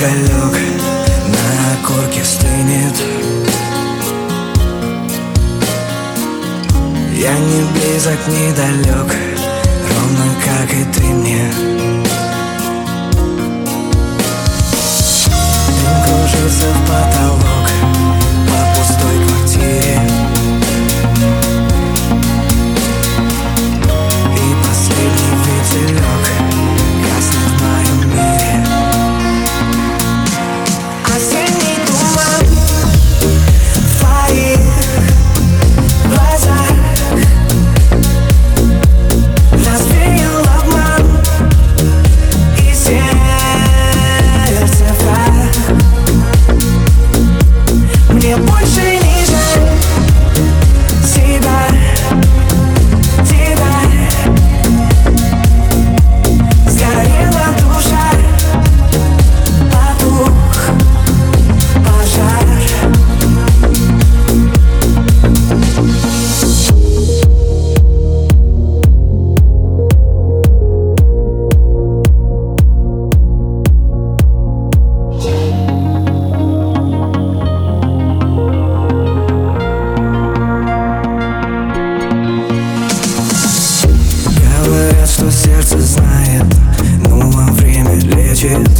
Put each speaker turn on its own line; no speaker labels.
уголек на корке стынет. Я не близок, не далек, ровно как и ты Говорят, что сердце знает, ну а время лечит.